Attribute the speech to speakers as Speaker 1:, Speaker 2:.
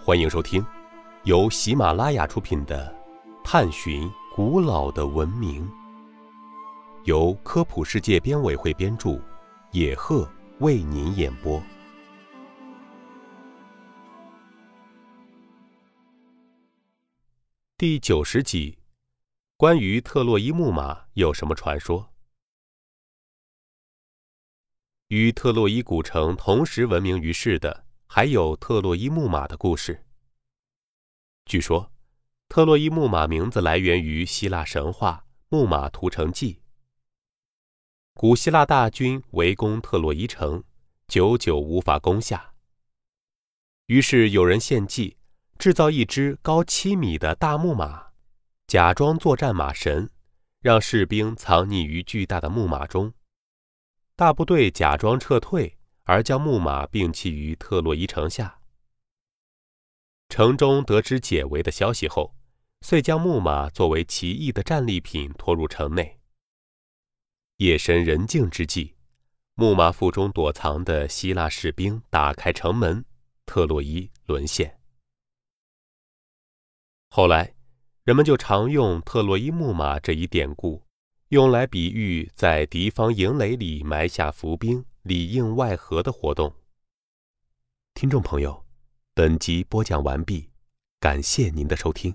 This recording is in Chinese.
Speaker 1: 欢迎收听由喜马拉雅出品的《探寻古老的文明》，由科普世界编委会编著，野鹤为您演播。第九十集，关于特洛伊木马有什么传说？与特洛伊古城同时闻名于世的，还有特洛伊木马的故事。据说，特洛伊木马名字来源于希腊神话《木马屠城记》。古希腊大军围攻特洛伊城，久久无法攻下。于是有人献计，制造一只高七米的大木马，假装作战马神，让士兵藏匿于巨大的木马中。大部队假装撤退，而将木马并弃于特洛伊城下。城中得知解围的消息后，遂将木马作为奇异的战利品拖入城内。夜深人静之际，木马腹中躲藏的希腊士兵打开城门，特洛伊沦陷。后来，人们就常用“特洛伊木马”这一典故。用来比喻在敌方营垒里埋下伏兵、里应外合的活动。听众朋友，本集播讲完毕，感谢您的收听。